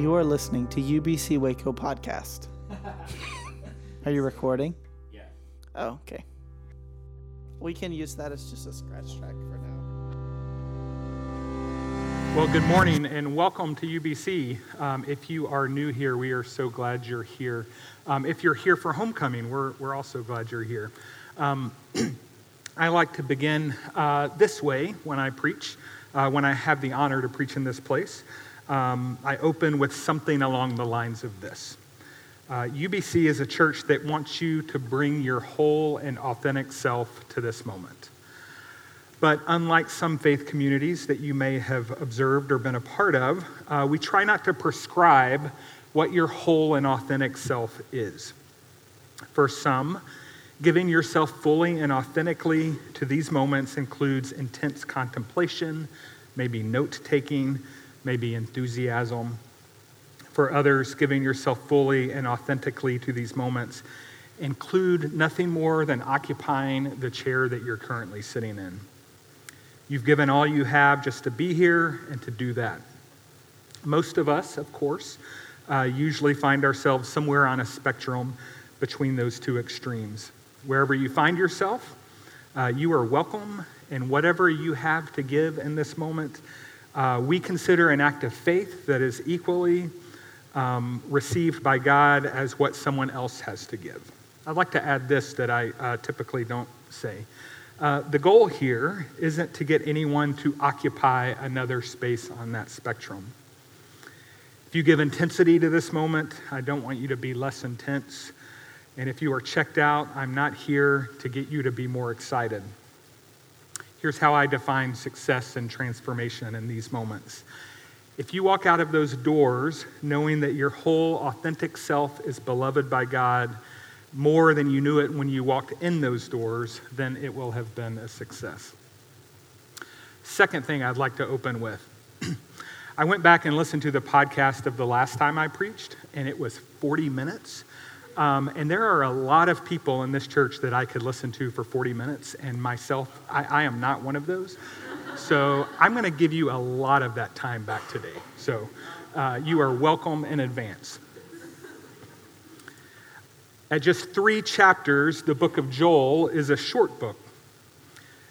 You are listening to UBC Waco podcast. Are you recording? Yeah. Oh, okay. We can use that as just a scratch track for now. Well, good morning and welcome to UBC. Um, if you are new here, we are so glad you're here. Um, if you're here for homecoming, we're, we're also glad you're here. Um, I like to begin uh, this way when I preach, uh, when I have the honor to preach in this place. Um, I open with something along the lines of this. Uh, UBC is a church that wants you to bring your whole and authentic self to this moment. But unlike some faith communities that you may have observed or been a part of, uh, we try not to prescribe what your whole and authentic self is. For some, giving yourself fully and authentically to these moments includes intense contemplation, maybe note taking, maybe enthusiasm. For others, giving yourself fully and authentically to these moments include nothing more than occupying the chair that you're currently sitting in. You've given all you have just to be here and to do that. Most of us, of course, uh, usually find ourselves somewhere on a spectrum between those two extremes. Wherever you find yourself, uh, you are welcome, and whatever you have to give in this moment, uh, we consider an act of faith that is equally um, received by God as what someone else has to give. I'd like to add this that I uh, typically don't say. Uh, the goal here isn't to get anyone to occupy another space on that spectrum. If you give intensity to this moment, I don't want you to be less intense. And if you are checked out, I'm not here to get you to be more excited. Here's how I define success and transformation in these moments. If you walk out of those doors knowing that your whole authentic self is beloved by God more than you knew it when you walked in those doors, then it will have been a success. Second thing I'd like to open with I went back and listened to the podcast of the last time I preached, and it was 40 minutes. Um, and there are a lot of people in this church that I could listen to for 40 minutes, and myself, I, I am not one of those. So I'm going to give you a lot of that time back today. So uh, you are welcome in advance. At just three chapters, the book of Joel is a short book.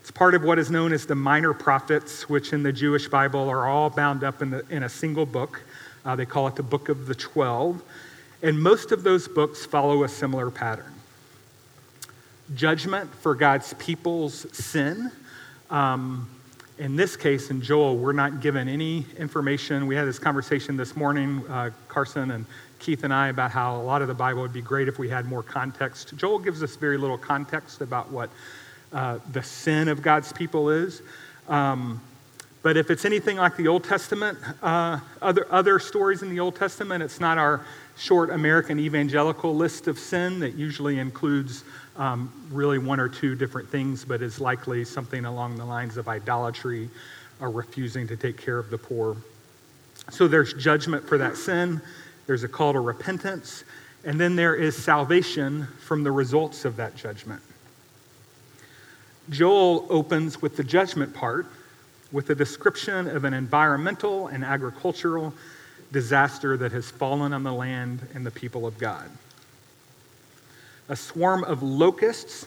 It's part of what is known as the minor prophets, which in the Jewish Bible are all bound up in, the, in a single book. Uh, they call it the Book of the Twelve. And most of those books follow a similar pattern judgment for God's people's sin. Um, in this case, in Joel, we're not given any information. We had this conversation this morning, uh, Carson and Keith and I, about how a lot of the Bible would be great if we had more context. Joel gives us very little context about what uh, the sin of God's people is. Um, but if it's anything like the Old Testament, uh, other, other stories in the Old Testament, it's not our short American evangelical list of sin that usually includes um, really one or two different things, but is likely something along the lines of idolatry or refusing to take care of the poor. So there's judgment for that sin, there's a call to repentance, and then there is salvation from the results of that judgment. Joel opens with the judgment part with a description of an environmental and agricultural disaster that has fallen on the land and the people of God. A swarm of locusts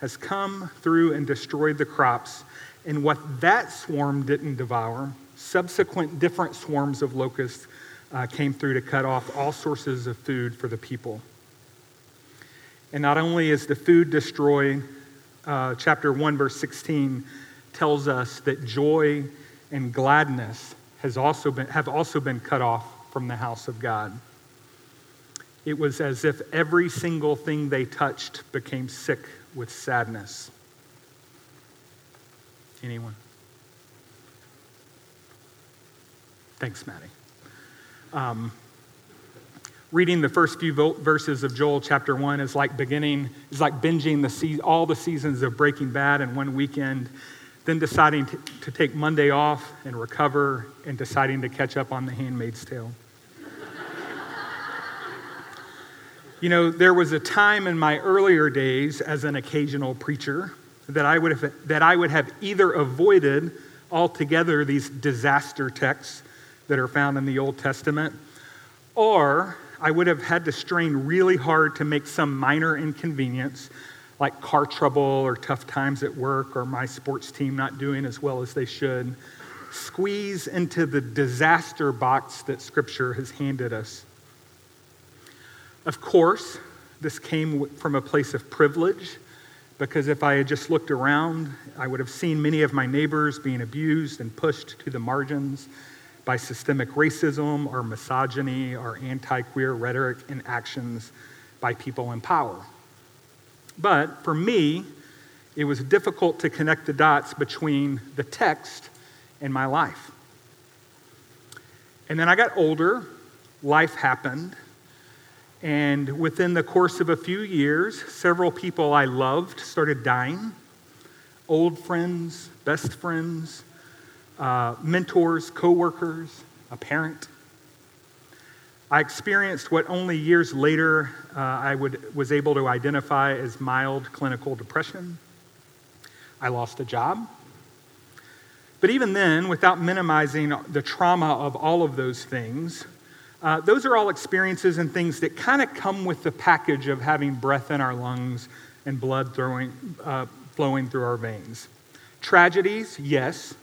has come through and destroyed the crops, and what that swarm didn't devour, subsequent different swarms of locusts uh, came through to cut off all sources of food for the people. And not only is the food destroyed, uh, chapter 1, verse 16 tells us that joy and gladness has also been, have also been cut off from the house of God. It was as if every single thing they touched became sick with sadness. Anyone? Thanks, Maddie. Um, reading the first few verses of Joel chapter 1 is like beginning, is like binging the se- all the seasons of Breaking Bad in one weekend then deciding to, to take Monday off and recover, and deciding to catch up on The Handmaid's Tale. you know, there was a time in my earlier days as an occasional preacher that I would have, that I would have either avoided altogether these disaster texts that are found in the Old Testament, or I would have had to strain really hard to make some minor inconvenience, like car trouble or tough times at work or my sports team not doing as well as they should, squeeze into the disaster box that Scripture has handed us. Of course, this came from a place of privilege because if I had just looked around, I would have seen many of my neighbors being abused and pushed to the margins by systemic racism or misogyny or anti queer rhetoric and actions by people in power. But for me, it was difficult to connect the dots between the text and my life. And then I got older, life happened, and within the course of a few years, several people I loved started dying old friends, best friends, uh, mentors, coworkers, a parent. I experienced what only years later uh, I would, was able to identify as mild clinical depression. I lost a job. But even then, without minimizing the trauma of all of those things, uh, those are all experiences and things that kind of come with the package of having breath in our lungs and blood throwing, uh, flowing through our veins. Tragedies, yes,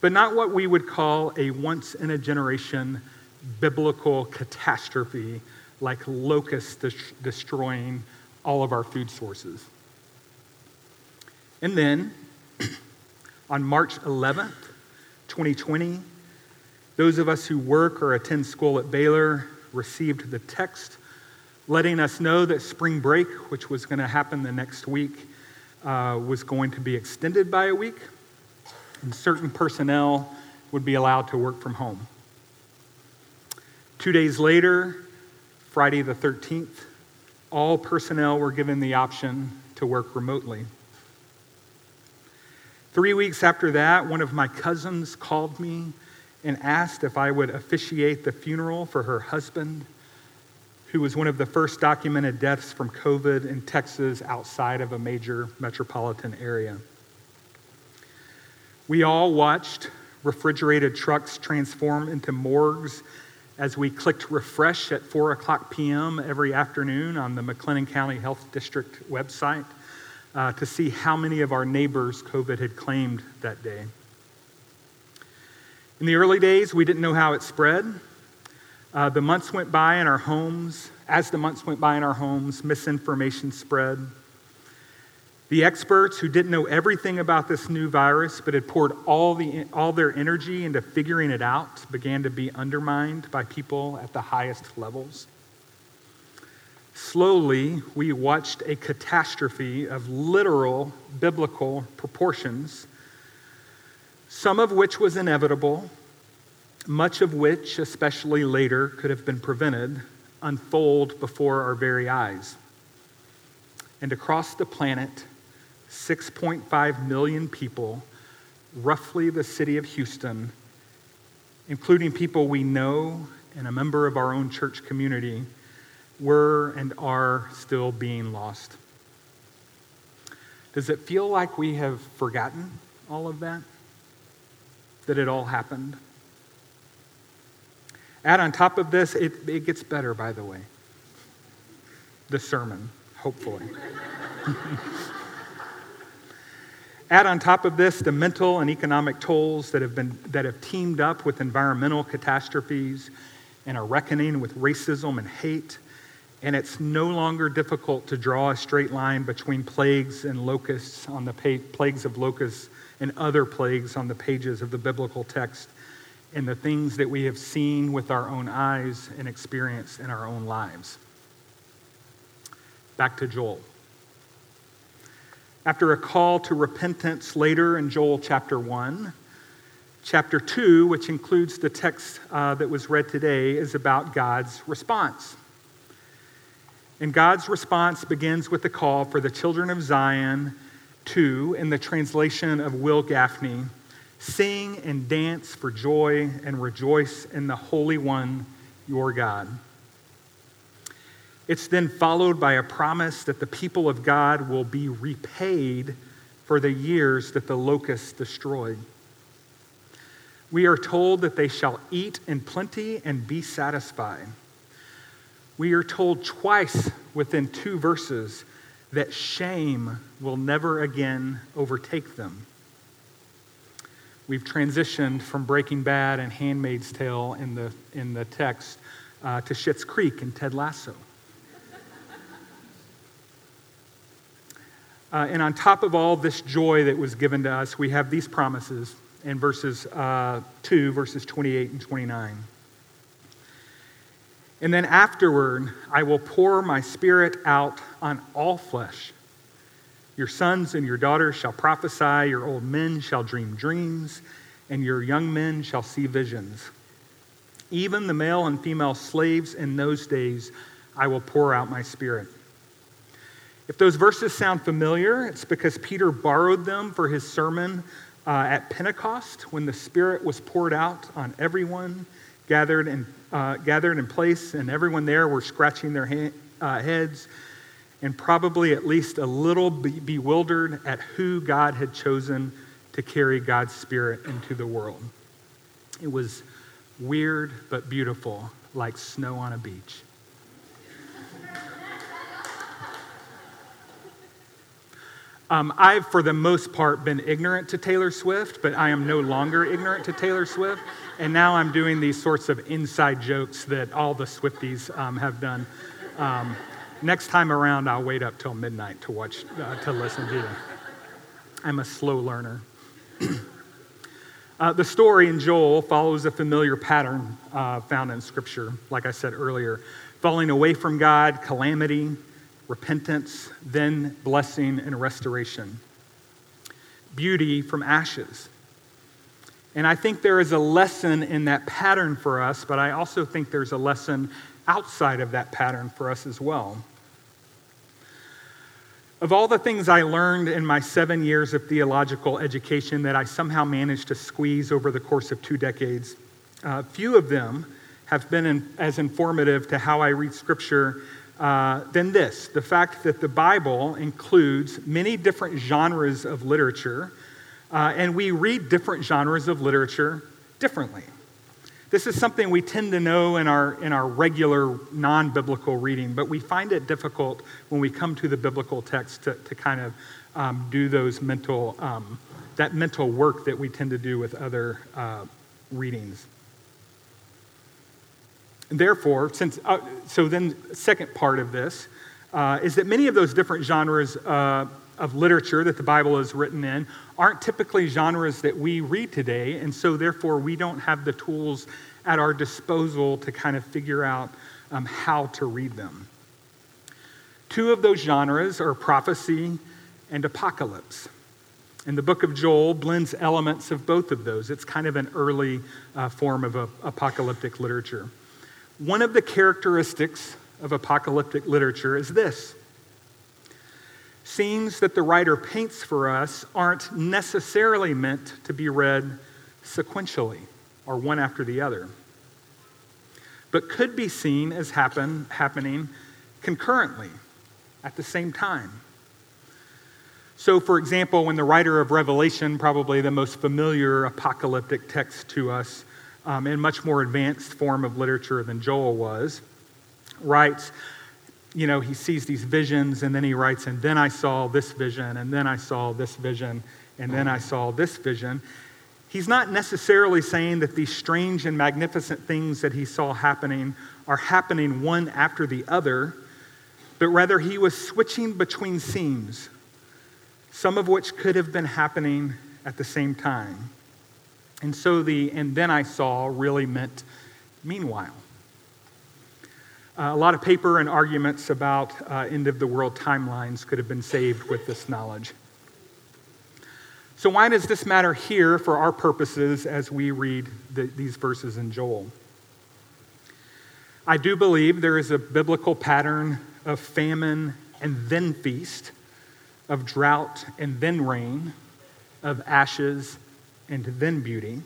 but not what we would call a once in a generation biblical catastrophe like locusts des- destroying all of our food sources. And then on March 11th, 2020, those of us who work or attend school at Baylor received the text letting us know that spring break, which was going to happen the next week, uh, was going to be extended by a week, and certain personnel would be allowed to work from home. Two days later, Friday the 13th, all personnel were given the option to work remotely. Three weeks after that, one of my cousins called me and asked if I would officiate the funeral for her husband, who was one of the first documented deaths from COVID in Texas outside of a major metropolitan area. We all watched refrigerated trucks transform into morgues as we clicked refresh at 4 o'clock p.m. every afternoon on the McLennan County Health District website uh, to see how many of our neighbors COVID had claimed that day. In the early days, we didn't know how it spread. Uh, the months went by in our homes. As the months went by in our homes, misinformation spread. The experts who didn't know everything about this new virus but had poured all, the, all their energy into figuring it out began to be undermined by people at the highest levels. Slowly, we watched a catastrophe of literal biblical proportions some of which was inevitable, much of which, especially later, could have been prevented, unfold before our very eyes. And across the planet, 6.5 million people, roughly the city of Houston, including people we know and a member of our own church community, were and are still being lost. Does it feel like we have forgotten all of that? that it all happened. Add on top of this, it, it gets better, by the way. The sermon, hopefully. Add on top of this the mental and economic tolls that have, been, that have teamed up with environmental catastrophes and a reckoning with racism and hate. And it's no longer difficult to draw a straight line between plagues and locusts on the pa- plagues of locusts and other plagues on the pages of the biblical text and the things that we have seen with our own eyes and experienced in our own lives. Back to Joel. After a call to repentance later in Joel chapter 1, chapter 2, which includes the text uh, that was read today, is about God's response. And God's response begins with the call for the children of Zion to, in the translation of Wil Gafney Sing and dance for joy and rejoice in the Holy One, your God. It's then followed by a promise that the people of God will be repaid for the years that the locusts destroyed. we are told that they shall eat in plenty and be satisfied. We are told twice within two verses that shame will never again overtake them. We've transitioned from Breaking Bad and Handmaid's Tale in the, in the text uh, to Schitt's Creek and Ted Lasso. Uh, and on top of all this joy that was given to us, we have these promises in verses uh, 2, verses 28 and 29. And then afterward, I will pour my spirit out on all flesh. Your sons and your daughters shall prophesy, your old men shall dream dreams, and your young men shall see visions. Even the male and female slaves in those days, I will pour out my spirit. If those verses sound familiar, it's because Peter borrowed them for his sermon uh, at Pentecost when the Spirit was poured out on everyone gathered in, uh, gathered in place, and everyone there were scratching their ha- uh, heads and probably at least a little be- bewildered at who God had chosen to carry God's Spirit into the world. It was weird but beautiful, like snow on a beach. Um, I've, for the most part, been ignorant to Taylor Swift, but I am no longer ignorant to Taylor Swift. And now I'm doing these sorts of inside jokes that all the Swifties um, have done. Um, next time around, I'll wait up till midnight to watch, uh, to listen to them. I'm a slow learner. uh, the story in Joel follows a familiar pattern uh, found in Scripture, like I said earlier falling away from God, calamity, repentance, then blessing and restoration. Beauty from ashes. And I think there is a lesson in that pattern for us, but I also think there's a lesson outside of that pattern for us as well. Of all the things I learned in my seven years of theological education that I somehow managed to squeeze over the course of two decades, uh, few of them have been in, as informative to how I read Scripture uh, than this the fact that the Bible includes many different genres of literature, uh, and we read different genres of literature differently. This is something we tend to know in our, in our regular non biblical reading, but we find it difficult when we come to the biblical text to, to kind of um, do those mental, um, that mental work that we tend to do with other uh, readings. Therefore, since, uh, so then, second part of this uh, is that many of those different genres uh, of literature that the Bible is written in aren't typically genres that we read today, and so therefore we don't have the tools at our disposal to kind of figure out um, how to read them. Two of those genres are prophecy and apocalypse. And the book of Joel blends elements of both of those. It's kind of an early uh, form of a, apocalyptic literature. One of the characteristics of apocalyptic literature is this scenes that the writer paints for us aren't necessarily meant to be read sequentially or one after the other, but could be seen as happen, happening concurrently at the same time. So, for example, when the writer of Revelation, probably the most familiar apocalyptic text to us, um, in much more advanced form of literature than Joel was, writes, you know, he sees these visions and then he writes, and then I saw this vision, and then I saw this vision, and then I saw this vision. He's not necessarily saying that these strange and magnificent things that he saw happening are happening one after the other, but rather he was switching between scenes, some of which could have been happening at the same time. And so the and then I saw really meant meanwhile. Uh, a lot of paper and arguments about uh, end of the world timelines could have been saved with this knowledge. So, why does this matter here for our purposes as we read the, these verses in Joel? I do believe there is a biblical pattern of famine and then feast, of drought and then rain, of ashes and then beauty.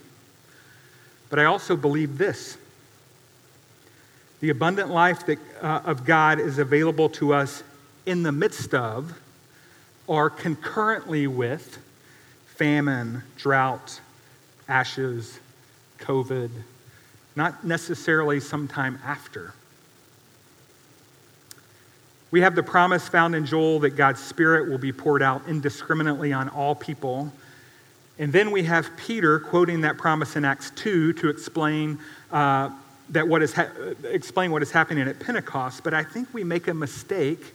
But I also believe this the abundant life that, uh, of God is available to us in the midst of or concurrently with famine, drought, ashes, COVID, not necessarily sometime after. We have the promise found in Joel that God's Spirit will be poured out indiscriminately on all people. And then we have Peter quoting that promise in Acts 2 to explain, uh, that what is ha- explain what is happening at Pentecost. But I think we make a mistake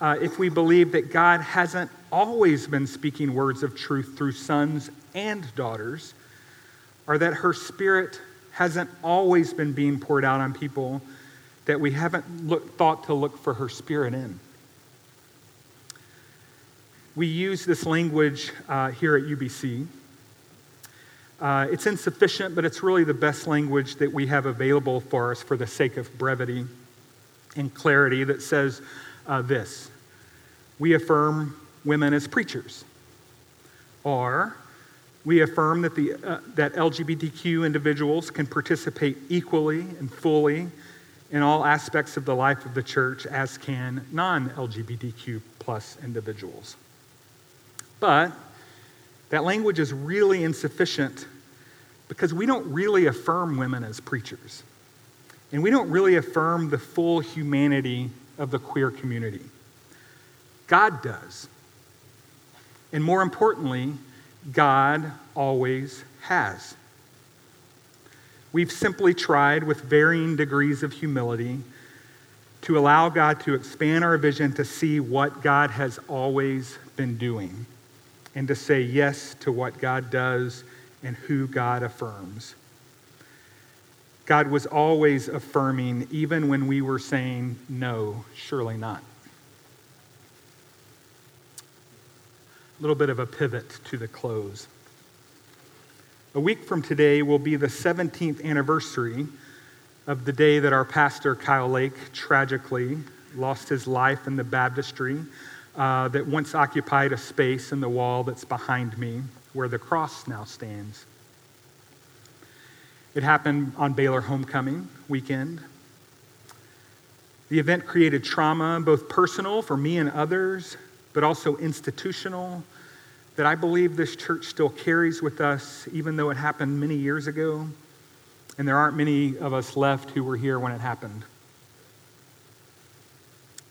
uh, if we believe that God hasn't always been speaking words of truth through sons and daughters, or that her Spirit hasn't always been being poured out on people that we haven't look, thought to look for her spirit in. We use this language uh, here at UBC. Uh, it's insufficient, but it's really the best language that we have available for us for the sake of brevity and clarity that says uh, this We affirm women as preachers, or we affirm that, the, uh, that LGBTQ individuals can participate equally and fully in all aspects of the life of the church as can non-LGBTQ plus individuals. But that language is really insufficient because we don't really affirm women as preachers. And we don't really affirm the full humanity of the queer community. God does. And more importantly, God always has. We've simply tried with varying degrees of humility to allow God to expand our vision to see what God has always been doing and to say yes to what God does and who God affirms. God was always affirming, even when we were saying, no, surely not. A little bit of a pivot to the close. A week from today will be the 17th anniversary of the day that our pastor, Kyle Lake, tragically lost his life in the baptistry uh, that once occupied a space in the wall that's behind me where the cross now stands. It happened on Baylor homecoming weekend. The event created trauma, both personal for me and others, but also institutional that I believe this church still carries with us, even though it happened many years ago, and there aren't many of us left who were here when it happened.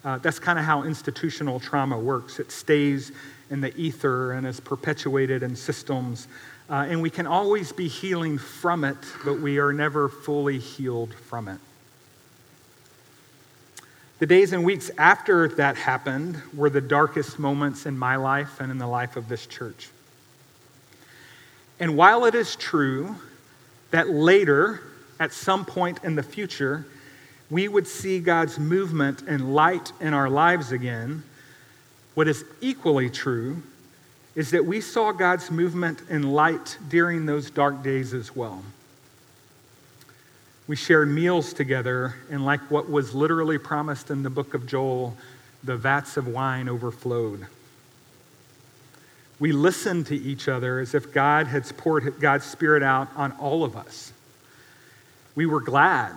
Uh, that's kind of how institutional trauma works. It stays in the ether and is perpetuated in systems. Uh, and we can always be healing from it, but we are never fully healed from it. The days and weeks after that happened were the darkest moments in my life and in the life of this church. And while it is true that later, at some point in the future, we would see God's movement and light in our lives again, what is equally true is that we saw God's movement and light during those dark days as well. We shared meals together, and like what was literally promised in the book of Joel, the vats of wine overflowed. We listened to each other as if God had poured God's Spirit out on all of us. We were glad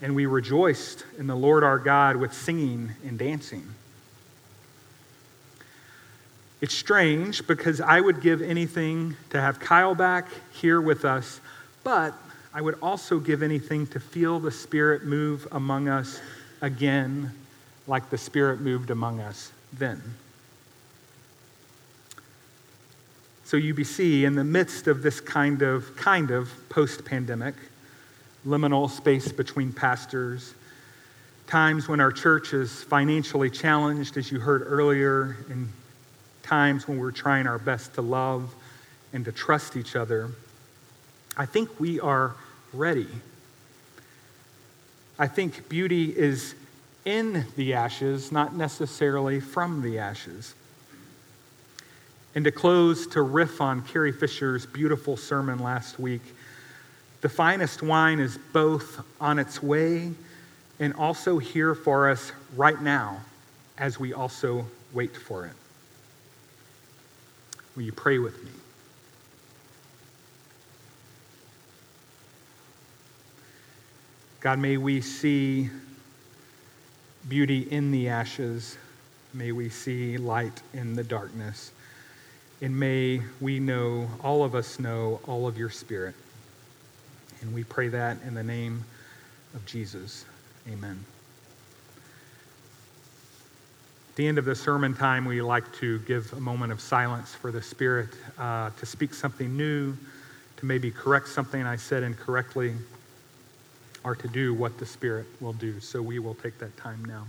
and we rejoiced in the Lord our God with singing and dancing. It's strange because I would give anything to have Kyle back here with us, but I would also give anything to feel the Spirit move among us again, like the Spirit moved among us then. So, UBC, in the midst of this kind of, kind of post pandemic, liminal space between pastors, times when our church is financially challenged, as you heard earlier, and times when we're trying our best to love and to trust each other, I think we are ready. I think beauty is in the ashes, not necessarily from the ashes. And to close, to riff on Carrie Fisher's beautiful sermon last week, the finest wine is both on its way and also here for us right now as we also wait for it. Will you pray with me? God, may we see beauty in the ashes. May we see light in the darkness. And may we know, all of us know, all of your spirit. And we pray that in the name of Jesus. Amen. At the end of the sermon time, we like to give a moment of silence for the Spirit uh, to speak something new, to maybe correct something I said incorrectly, or to do what the Spirit will do. So we will take that time now.